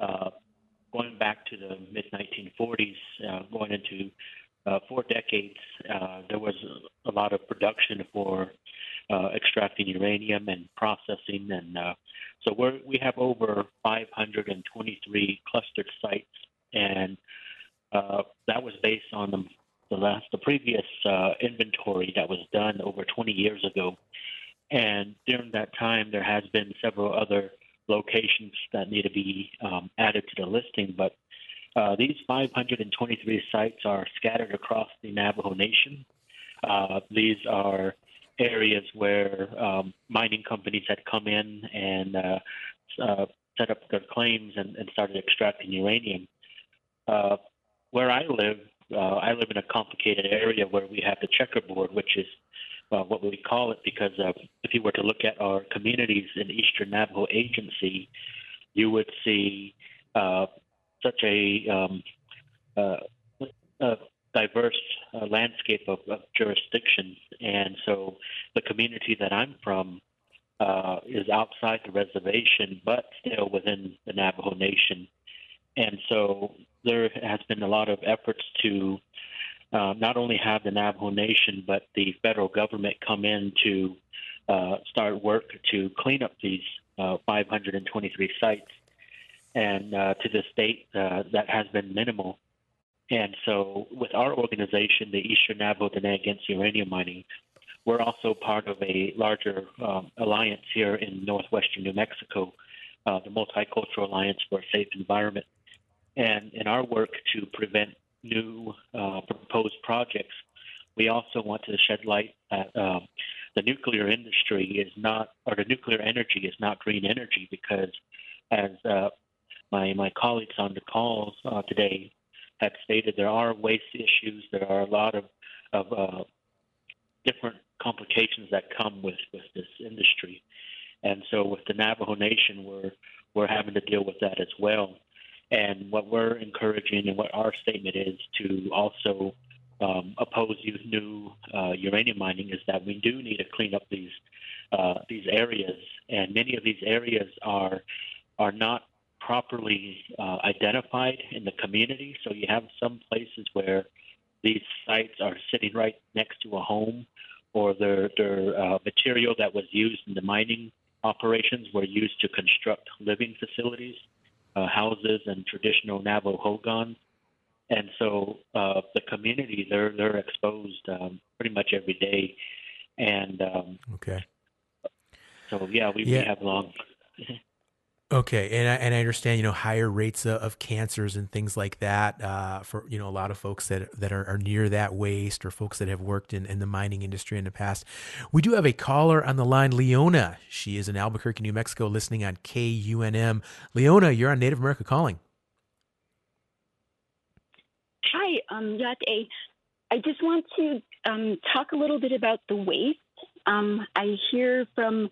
[SPEAKER 12] uh, going back to the mid 1940s, uh, going into uh, four decades. Uh, there was a, lot of production for uh, extracting uranium and processing, and so we have over 523 clustered sites, and that was based on the, the last, the previous inventory that was done over 20 years ago. And during that time, there has been several other locations that need to be um, added to the listing, but uh, these 523 sites are scattered across the Navajo Nation. Uh, these are areas where um, mining companies had come in and uh, uh, set up their claims and, and started extracting uranium. Uh, where I live, uh, I live in a complicated area where we have the checkerboard, which is uh, what we call it because uh, if you were to look at our communities in Eastern Navajo Agency, you would see uh, such a, um, uh, a diverse uh, landscape of, of, jurisdictions. And so the community that I'm from uh, is outside the reservation, but still within the Navajo Nation. And so there has been a lot of efforts to uh, not only have the Navajo Nation, but the federal government come in to uh, start work to clean up these uh, 523 sites. And uh, to this date, that has been minimal. And so, with our organization, the Eastern Navajo Dene Against Uranium Mining, we're also part of a larger um, alliance here in northwestern New Mexico, uh, the Multicultural Alliance for a Safe Environment. And in our work to prevent new uh, proposed projects, we also want to shed light that um, the nuclear industry is not, or the nuclear energy is not green energy because, as uh, my my colleagues on the calls uh, today have stated, there are waste issues. There are a lot of of uh, different complications that come with with this industry, and so with the Navajo Nation, we're we're having to deal with that as well. And what we're encouraging and what our statement is to also um, oppose new uh, uranium mining is that we do need to clean up these uh, these areas, and many of these areas are are not properly uh, identified in the community. So you have some places where these sites are sitting right next to a home, or their their uh, material that was used in the mining operations were used to construct living facilities uh, houses and traditional Navajo hogans. And so uh, the community they're they're exposed um, pretty much every day, and um,
[SPEAKER 1] okay.
[SPEAKER 12] So yeah, we, yeah. we have long. (laughs)
[SPEAKER 1] Okay, and I, and I understand you know higher rates of, cancers and things like that uh, for you know a lot of folks that that are, are, near that waste or folks that have worked in, in the mining industry in the past. We do have a caller on the line, Leona. She is in Albuquerque, New Mexico, listening on KUNM. Leona, you're on Native America Calling.
[SPEAKER 13] Hi, um, Yate. I just want to um, talk a little bit about the waste. Um, I hear from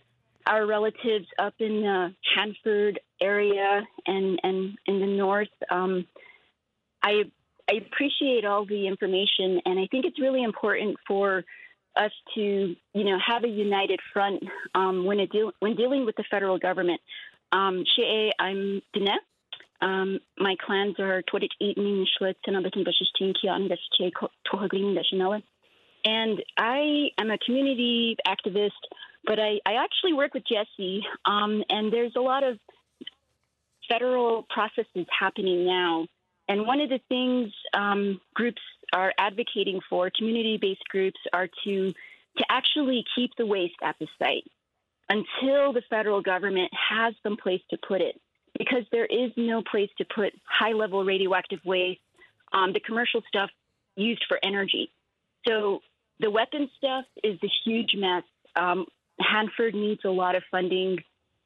[SPEAKER 13] our relatives up in the Hanford area and, and in the north. Um, I I appreciate all the information, and I think it's really important for us to, you know, have a united front um, when deal, when dealing with the federal government. Um, I'm Dine. Um, my clans are Twadich Eating, Schlitz, and Abatin Bashishtin Kian, And I am a community activist but I, I actually work with Jesse, um, and there's a lot of federal processes happening now. And one of the things um, groups are advocating for, community-based groups, are to to actually keep the waste at the site until the federal government has some place to put it, because there is no place to put high-level radioactive waste, um, the commercial stuff used for energy. So the weapon stuff is a huge mess. Um, Hanford needs a lot of funding.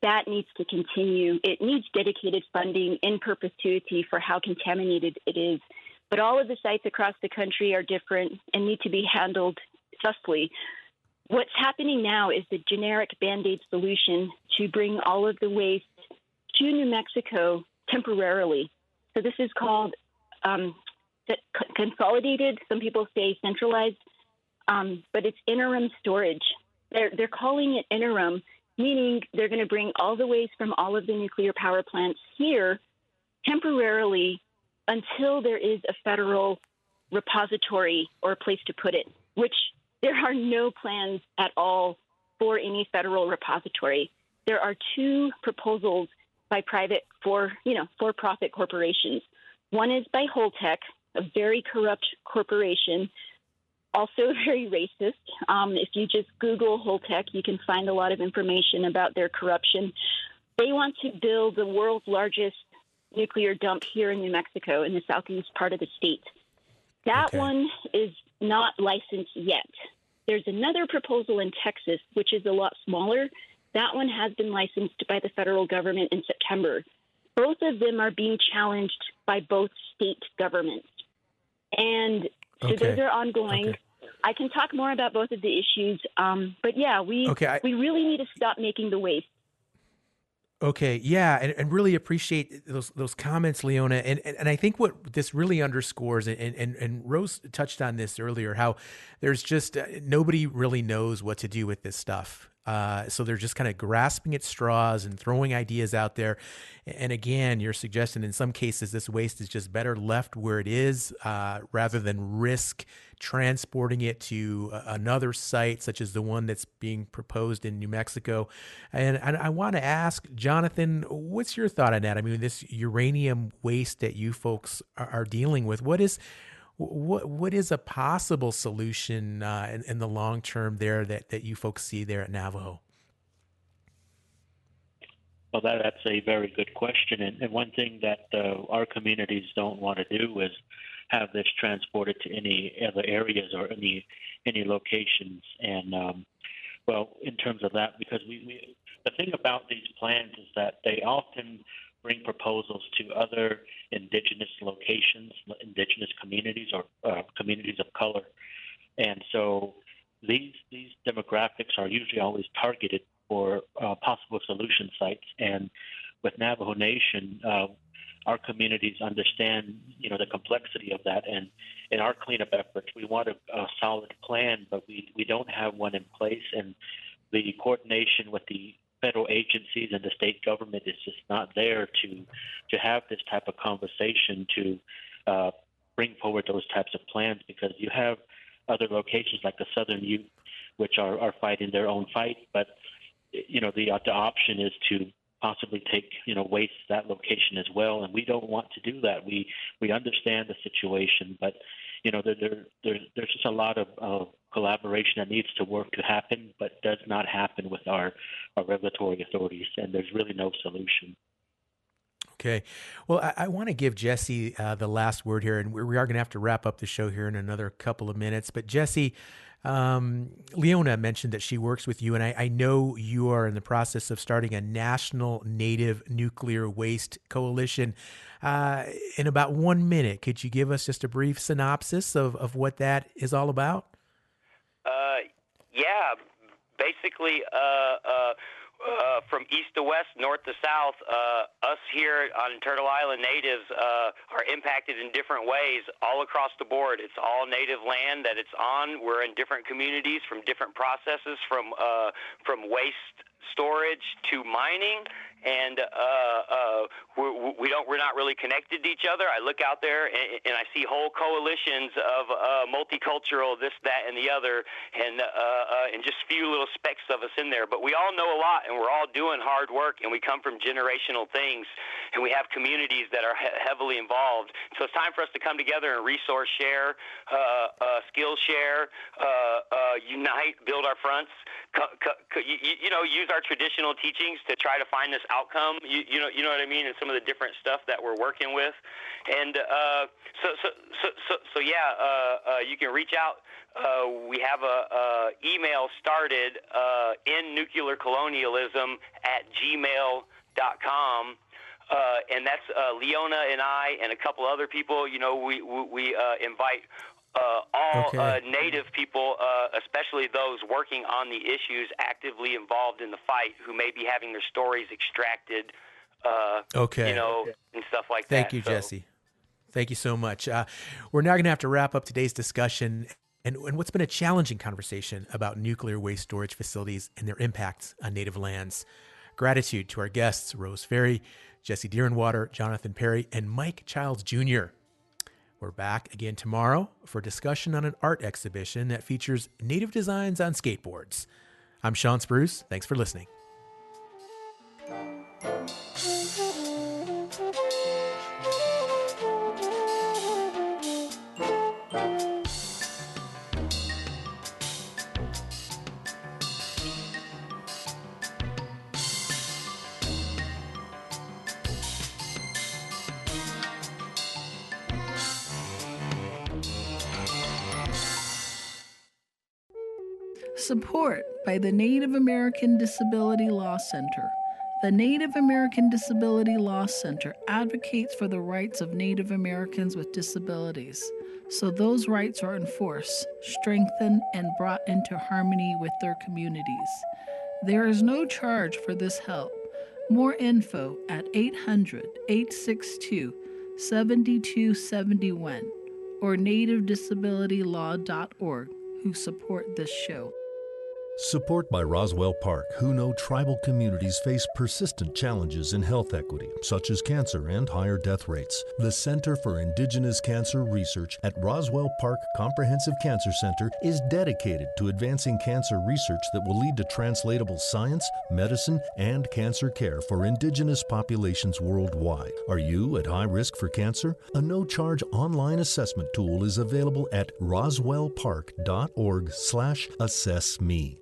[SPEAKER 13] That needs to continue. It needs dedicated funding in perpetuity for how contaminated it is. But all of the sites across the country are different and need to be handled justly. What's happening now is the generic band aid solution to bring all of the waste to New Mexico temporarily. So this is called um, consolidated. Some people say centralized, um, but it's interim storage. They're, they're calling it interim, meaning they're going to bring all the waste from all of the nuclear power plants here temporarily until there is a federal repository or a place to put it, which there are no plans at all for any federal repository. There are two proposals by private for, you know, for-profit corporations. One is by Holtec, a very corrupt corporation also (laughs) very racist. Um, if you just Google Holtec, you can find a lot of information about their corruption. They want to build the world's largest nuclear dump here in New Mexico, in the southeast part of the state. That okay. one is not licensed yet. There's another proposal in Texas, which is a lot smaller. That one has been licensed by the federal government in September. Both of them are being challenged by both state governments. And so
[SPEAKER 1] Okay.
[SPEAKER 13] those are ongoing.
[SPEAKER 1] Okay.
[SPEAKER 13] I can talk more about both of the issues, um, but yeah, we
[SPEAKER 1] Okay, I-
[SPEAKER 13] we really need to stop making the waste.
[SPEAKER 1] Okay, yeah, and, and really appreciate those those comments, Leona. And, and and I think what this really underscores, and and, and Rose touched on this earlier, how there's just uh, nobody really knows what to do with this stuff. Uh, so they're just kind of grasping at straws and throwing ideas out there. And again, you're suggesting in some cases this waste is just better left where it is uh, rather than risk transporting it to another site, such as the one that's being proposed in New Mexico. And, and I want to ask Jonathan, what's your thought on that? I mean, this uranium waste that you folks are, are dealing with, what is what what is a possible solution uh, in, in the long term there that, that you folks see there at Navajo?
[SPEAKER 12] Well, that, that's a very good question. And, and one thing that uh, our communities don't want to do is have this transported to any other areas or any any locations. And um, well, in terms of that, because we, we the thing about these plans is that they often bring proposals to other indigenous locations, indigenous communities, or uh, communities of color, and so these these demographics are usually always targeted for uh, possible solution sites. And with Navajo Nation, uh, our communities understand, you know, the complexity of that. And in our cleanup efforts, we want a, a solid plan, but we we don't have one in place. And the coordination with the federal agencies and the state government is just not there to to have this type of conversation to uh, bring forward those types of plans because you have other locations like the Southern Ute, which are, are fighting their own fight, but you know the the option is to possibly take you know waste that location as well, and we don't want to do that. We we understand the situation, but you know there there, there there's just a lot of, collaboration that needs to work to happen, but does not happen with our our regulatory authorities, and there's really no solution.
[SPEAKER 1] Okay. Well, I, I want to give Jesse uh, the last word here, and we we are going to have to wrap up the show here in another couple of minutes. But Jesse, um, Leona mentioned that she works with you, and I, I know you are in the process of starting a national native nuclear waste coalition. Uh, in about one minute, could you give us just a brief synopsis of, of what that is all about?
[SPEAKER 10] Uh, yeah, basically, uh, uh, from east to west, north to south, uh, us here on Turtle Island natives uh, are impacted in different ways all across the board. It's all native land that it's on. We're in different communities from different processes, from uh, from waste storage to mining, and uh, uh, we're, we don't we're not really connected to each other. I look out there and, and I see whole coalitions of uh, multicultural this that and the other, and uh, uh, and just few little specks of us in there. But we all know a lot, and we're all doing hard work, and we come from generational things, and we have communities that are he- heavily involved. So it's time for us to come together and resource share, uh, skill share, unite, build our fronts. Co- you, you- you know, use our traditional teachings to try to find this outcome. You, you know, you know what I mean, and some of the different stuff that we're working with. And uh, so, so, so, so, so, yeah, uh, uh, you can reach out. Uh, we have a, a email started uh, in nuclear colonialism at gmail.com. Uh, and that's uh, Leona and I and a couple other people. You know, we we, uh, invite uh, all
[SPEAKER 1] Okay.
[SPEAKER 10] uh, Native people, uh, especially those working on the issues, actively involved in the fight, who may be having their stories extracted. Uh,
[SPEAKER 1] Okay.
[SPEAKER 10] You know, and stuff like
[SPEAKER 1] Thank
[SPEAKER 10] that.
[SPEAKER 1] Thank you,
[SPEAKER 10] So-
[SPEAKER 1] Jesse. Thank you so much. Uh, we're now going to have to wrap up today's discussion and, and what's been a challenging conversation about nuclear waste storage facilities and their impacts on native lands. Gratitude to our guests, Rose Ferri, Jesse Deer In Water, Jonathan Perry, and Mike Childs Jr. We're back again tomorrow for discussion on an art exhibition that features native designs on skateboards. I'm Shawn Spruce. Thanks for listening.
[SPEAKER 7] Support by the Native American Disability Law Center. The Native American Disability Law Center advocates for the rights of Native Americans with disabilities, so those rights are enforced, strengthened, and brought into harmony with their communities. There is no charge for this help. More info at 800 862 7271 or nativedisabilitylaw.org who support this show.
[SPEAKER 6] Support by Roswell Park, who know tribal communities face persistent challenges in health equity, such as cancer and higher death rates. The Center for Indigenous Cancer Research at Roswell Park Comprehensive Cancer Center is dedicated to advancing cancer research that will lead to translatable science, medicine, and cancer care for Indigenous populations worldwide. Are you at high risk for cancer? A no-charge online assessment tool is available at roswellpark.org/assessme.